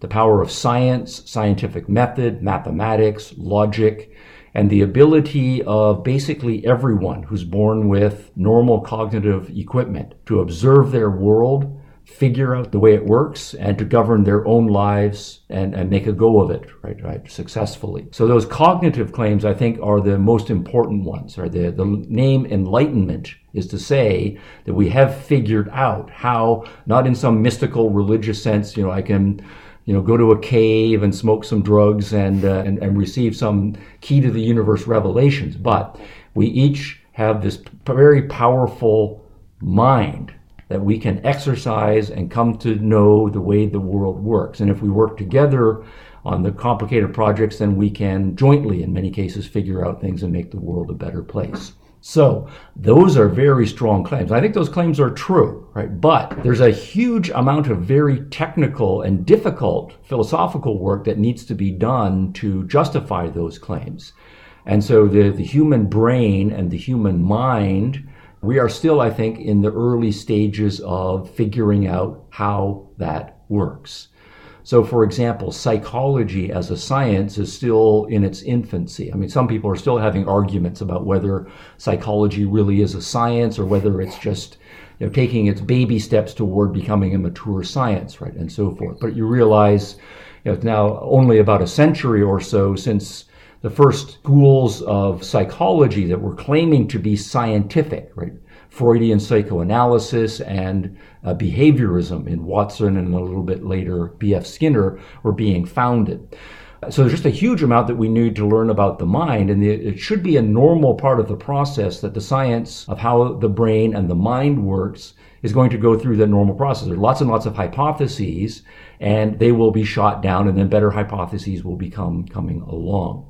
the power of science, scientific method, mathematics, logic, and the ability of basically everyone who's born with normal cognitive equipment to observe their world, figure out the way it works, and to govern their own lives and, and make a go of it, right, right, successfully. So those cognitive claims, I think, are the most important ones. Right? The, the name enlightenment is to say that we have figured out how, not in some mystical religious sense, you know, I can you know, go to a cave and smoke some drugs and, uh, and, and receive some key to the universe revelations. But we each have this very powerful mind that we can exercise and come to know the way the world works. And if we work together on the complicated projects, then we can jointly, in many cases, figure out things and make the world a better place. So those are very strong claims. I think those claims are true, right? But there's a huge amount of very technical and difficult philosophical work that needs to be done to justify those claims. And so the, the human brain and the human mind, we are still, I think, in the early stages of figuring out how that works. So, for example, psychology as a science is still in its infancy. I mean, some people are still having arguments about whether psychology really is a science or whether it's just you know, taking its baby steps toward becoming a mature science, right, and so forth. But you realize you know, it's now only about a century or so since the first schools of psychology that were claiming to be scientific, right? Freudian psychoanalysis and uh, behaviorism in Watson and a little bit later B.F. Skinner were being founded. So there's just a huge amount that we need to learn about the mind, and it should be a normal part of the process that the science of how the brain and the mind works is going to go through the normal process. There's lots and lots of hypotheses, and they will be shot down, and then better hypotheses will become coming along.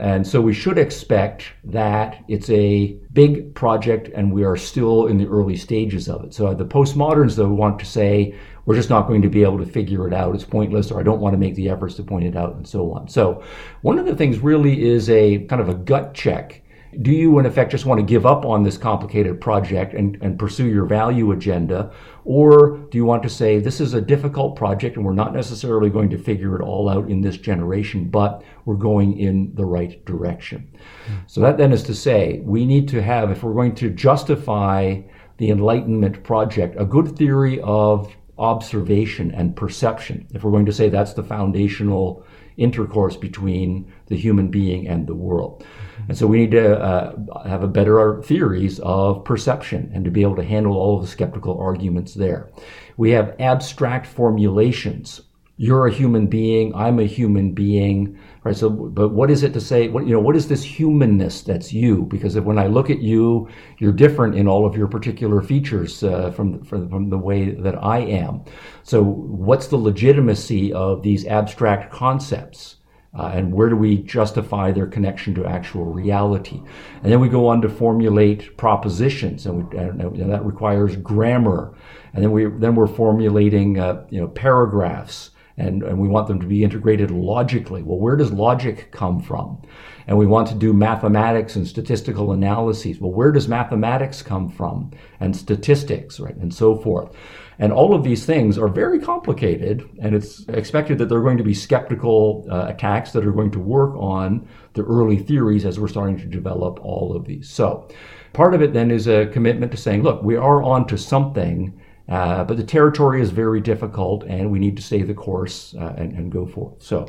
And so we should expect that it's a big project and we are still in the early stages of it. So the postmoderns, though, want to say we're just not going to be able to figure it out. It's pointless, or I don't want to make the efforts to point it out, and so on. So one of the things really is a kind of a gut check do you, in effect, just want to give up on this complicated project and, and pursue your value agenda? Or do you want to say, this is a difficult project and we're not necessarily going to figure it all out in this generation, but we're going in the right direction? Mm-hmm. So, that then is to say, we need to have, if we're going to justify the Enlightenment project, a good theory of observation and perception. If we're going to say that's the foundational intercourse between the human being and the world. And so we need to uh, have a better theories of perception and to be able to handle all of the skeptical arguments there. We have abstract formulations. You're a human being. I'm a human being. Right. So, but what is it to say? What you know? What is this humanness that's you? Because when I look at you, you're different in all of your particular features uh, from, from from the way that I am. So, what's the legitimacy of these abstract concepts? Uh, and where do we justify their connection to actual reality? And then we go on to formulate propositions, and, we, and that requires grammar. And then we then we're formulating uh, you know paragraphs and, and we want them to be integrated logically. Well, where does logic come from? And we want to do mathematics and statistical analyses. Well, where does mathematics come from? And statistics, right? And so forth. And all of these things are very complicated, and it's expected that there are going to be skeptical uh, attacks that are going to work on the early theories as we're starting to develop all of these. So, part of it then is a commitment to saying, look, we are on to something, uh, but the territory is very difficult, and we need to stay the course uh, and, and, go forth. So,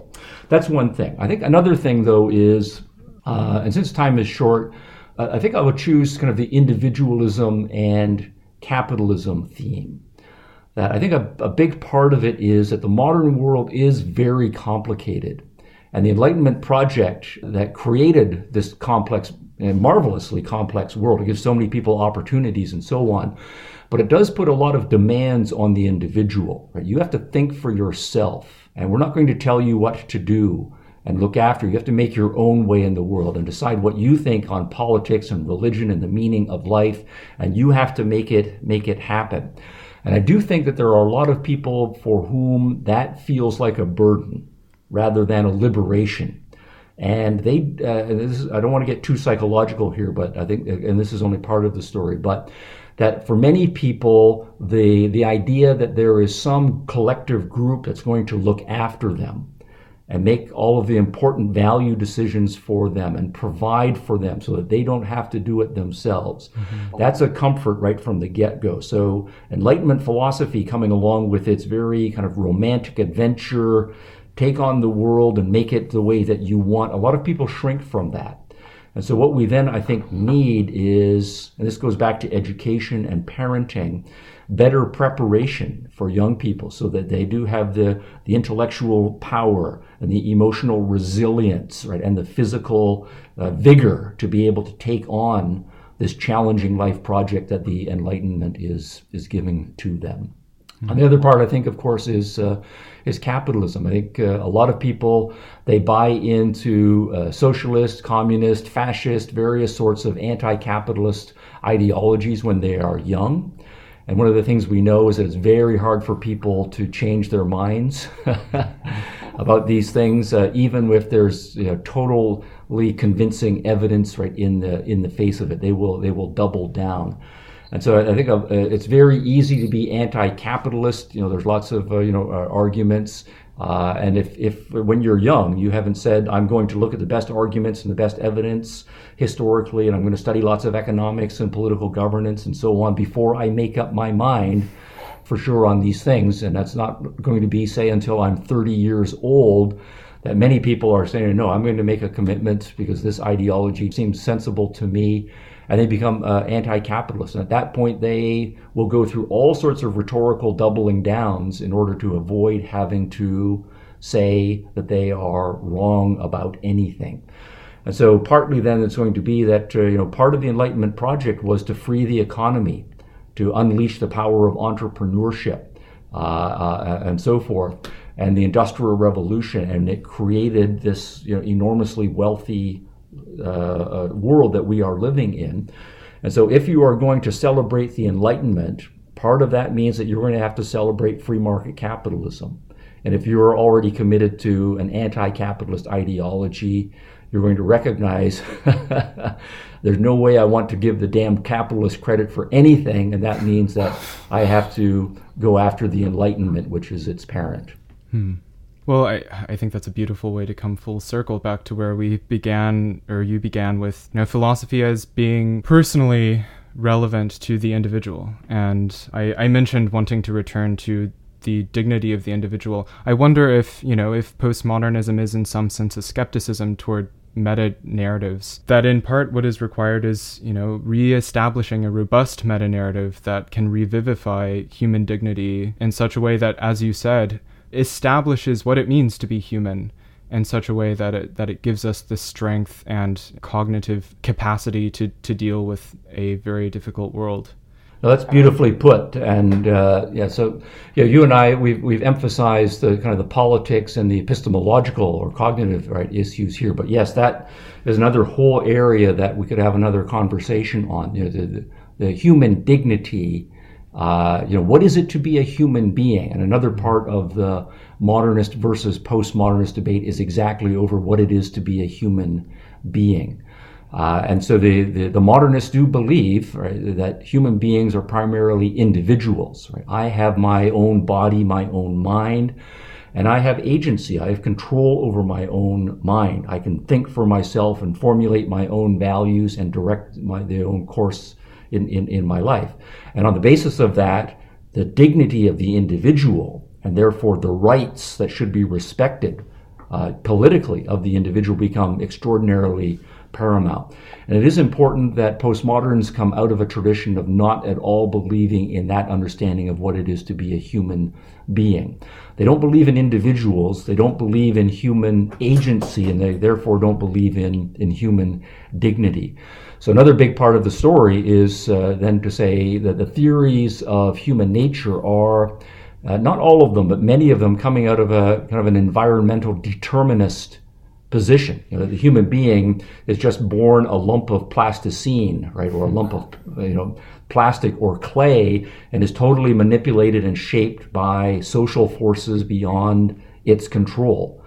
that's one thing. I think another thing, though, is, uh, and since time is short, uh, I think I would choose kind of the individualism and capitalism theme that I think a, a big part of it is that the modern world is very complicated. And the Enlightenment project that created this complex and marvelously complex world, it gives so many people opportunities and so on. But it does put a lot of demands on the individual. Right? You have to think for yourself. And we're not going to tell you what to do and look after. You have to make your own way in the world and decide what you think on politics and religion and the meaning of life. And you have to make it, make it happen. And I do think that there are a lot of people for whom that feels like a burden rather than a liberation. And they, uh, and is, I don't want to get too psychological here, but I think, and this is only part of the story, but that for many people, the, the idea that there is some collective group that's going to look after them and make all of the important value decisions for them and provide for them so that they don't have to do it themselves. Mm-hmm. That's a comfort right from the get go. So, Enlightenment philosophy coming along with its very kind of romantic adventure, take on the world and make it the way that you want. A lot of people shrink from that. And so, what we then, I think, need is, and this goes back to education and parenting, better preparation for young people so that they do have the, the intellectual power and the emotional resilience, right, and the physical uh, vigor to be able to take on this challenging life project that the Enlightenment is, is giving to them. Mm-hmm. And the other part, I think, of course, is uh, is capitalism. I think uh, a lot of people they buy into uh, socialist, communist, fascist, various sorts of anti-capitalist ideologies when they are young. And one of the things we know is that it's very hard for people to change their minds about these things, uh, even if there's you know, totally convincing evidence right in the in the face of it. They will they will double down. And so I think uh, it's very easy to be anti-capitalist. You know, there's lots of uh, you know uh, arguments. Uh, and if, if when you're young, you haven't said, I'm going to look at the best arguments and the best evidence historically, and I'm going to study lots of economics and political governance and so on before I make up my mind for sure on these things. And that's not going to be, say, until I'm 30 years old that many people are saying, no, I'm going to make a commitment because this ideology seems sensible to me and they become uh, anti-capitalist. And at that point, they will go through all sorts of rhetorical doubling downs in order to avoid having to say that they are wrong about anything. And so, partly then, it's going to be that uh, you know part of the Enlightenment project was to free the economy, to unleash the power of entrepreneurship, uh, uh, and so forth, and the Industrial Revolution, and it created this you know, enormously wealthy uh, uh, world that we are living in. And so, if you are going to celebrate the Enlightenment, part of that means that you're going to have to celebrate free market capitalism. And if you're already committed to an anti capitalist ideology, you're going to recognize there's no way I want to give the damn capitalist credit for anything, and that means that I have to go after the Enlightenment, which is its parent. Hmm. Well, I, I think that's a beautiful way to come full circle back to where we began, or you began with, you know, philosophy as being personally relevant to the individual. And I, I mentioned wanting to return to the dignity of the individual. I wonder if, you know, if postmodernism is in some sense a skepticism toward meta narratives. That in part what is required is, you know, re-establishing a robust meta narrative that can revivify human dignity in such a way that, as you said, establishes what it means to be human in such a way that it that it gives us the strength and cognitive capacity to to deal with a very difficult world. Well, that's beautifully put, and uh, yeah. So, yeah, you and I, we've we've emphasized the kind of the politics and the epistemological or cognitive right issues here. But yes, that is another whole area that we could have another conversation on. You know, the, the human dignity Uh, you know, what is it to be a human being? And another part of the modernist versus postmodernist debate is exactly over what it is to be a human being. Uh, and so the, the, the, modernists do believe right, that human beings are primarily individuals. Right? I have my own body, my own mind, and I have agency. I have control over my own mind. I can think for myself and formulate my own values and direct my the own course in, in, in my life. And on the basis of that, the dignity of the individual and therefore the rights that should be respected uh, politically of the individual become extraordinarily paramount. And it is important that postmoderns come out of a tradition of not at all believing in that understanding of what it is to be a human being. They don't believe in individuals, they don't believe in human agency, and they therefore don't believe in, in human dignity. So, another big part of the story is uh, then to say that the theories of human nature are. Uh, not all of them, but many of them coming out of a kind of an environmental determinist position. You know, the human being is just born a lump of plasticine, right, or a lump of you know plastic or clay, and is totally manipulated and shaped by social forces beyond its control.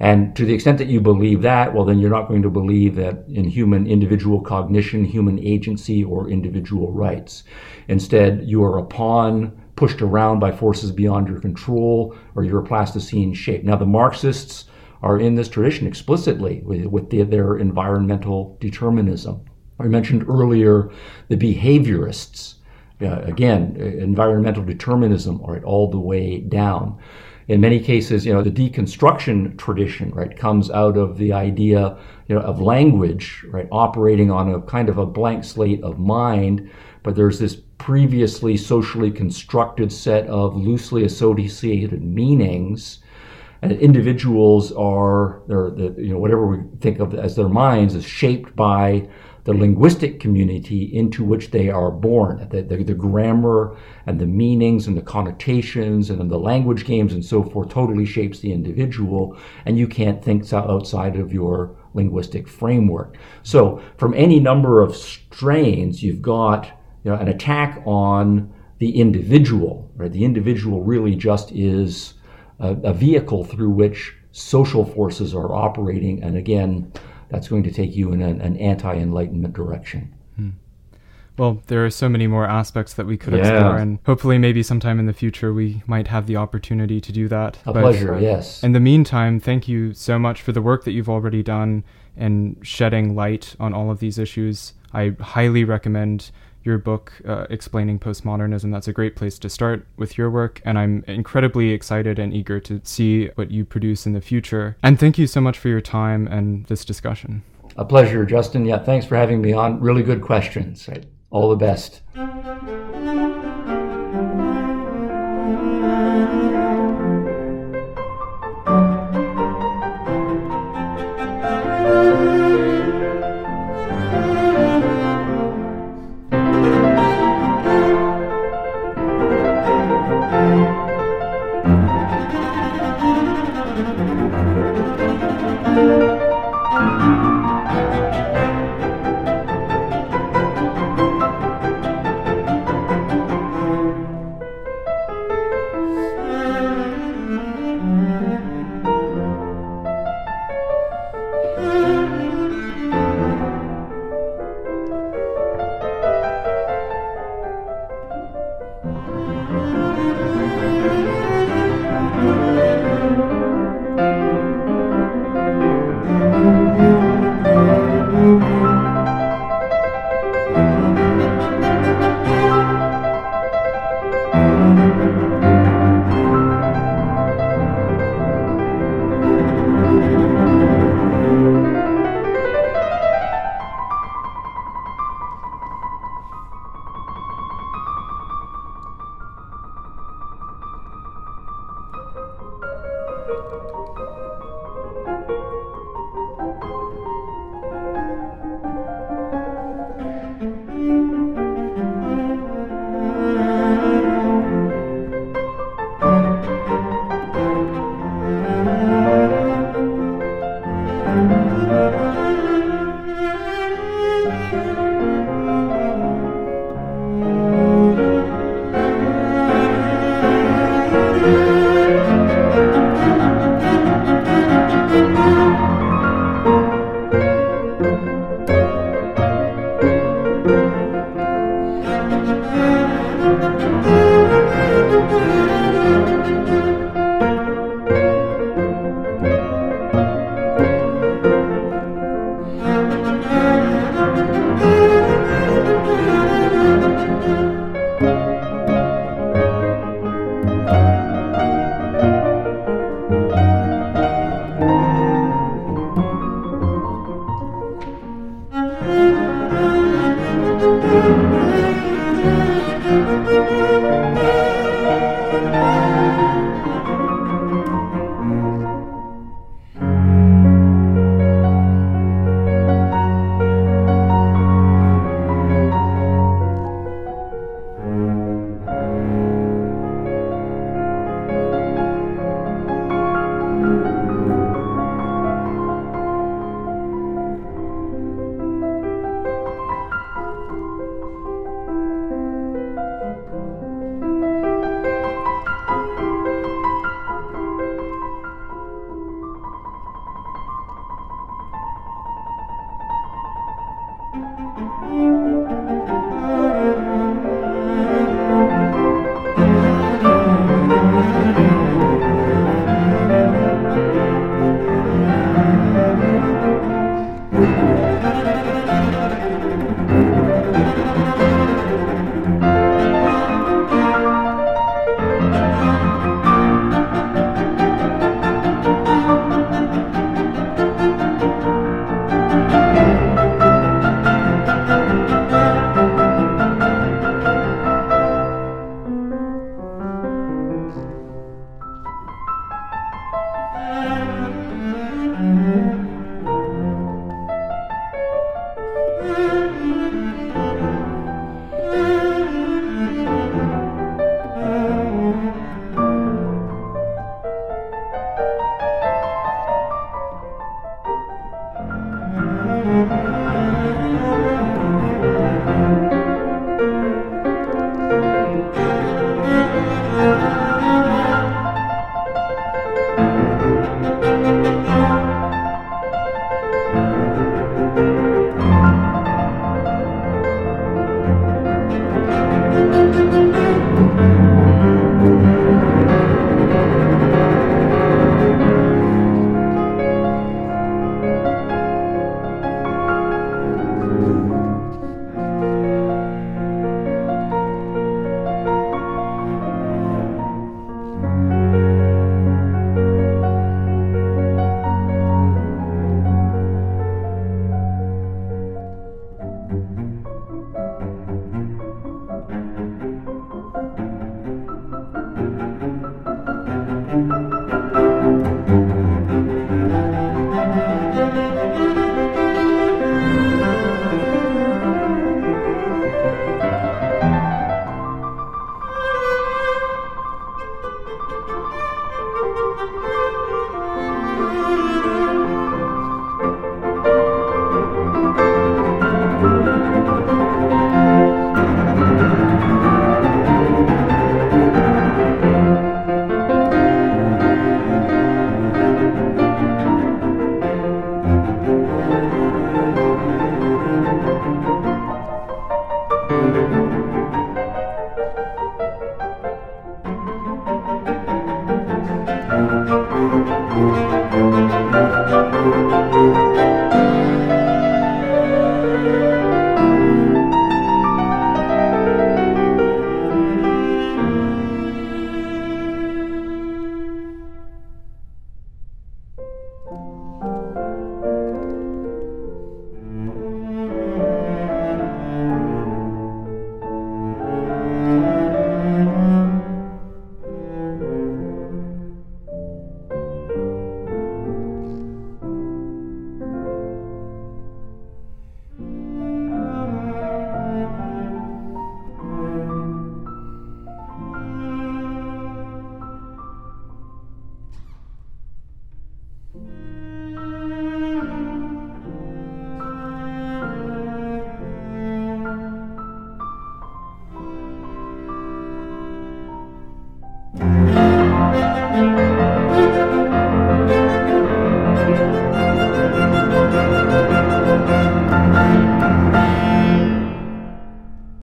And to the extent that you believe that, well, then you're not going to believe that in human individual cognition, human agency, or individual rights. Instead, you are a pawn pushed around by forces beyond your control, or you're a plasticine shape. Now, the Marxists are in this tradition explicitly with, with the, their environmental determinism. I mentioned earlier the behaviorists. Uh, again, environmental determinism, all the way down. In many cases, you know, the deconstruction tradition, right, comes out of the idea, you know, of language, right, operating on a kind of a blank slate of mind, but there's this previously socially constructed set of loosely associated meanings and individuals are, the, you know, whatever we think of as their minds is shaped by the linguistic community into which they are born. The, the, the, grammar and the meanings and the connotations and the language games and so forth totally shapes the individual, and you can't think outside of your linguistic framework. So, from any number of strains, you've got you know, an attack on the individual. Right? The individual really just is a, a vehicle through which social forces are operating. And again, that's going to take you in an, an anti enlightenment direction. Hmm. Well, there are so many more aspects that we could yeah. explore, and hopefully, maybe sometime in the future, we might have the opportunity to do that. A but pleasure, yes. In the meantime, thank you so much for the work that you've already done in shedding light on all of these issues. I highly recommend your book uh, explaining postmodernism. That's a great place to start with your work, and I'm incredibly excited and eager to see what you produce in the future. And thank you so much for your time and this discussion. A pleasure, Justin. Yeah, thanks for having me on. Really good questions. All the best.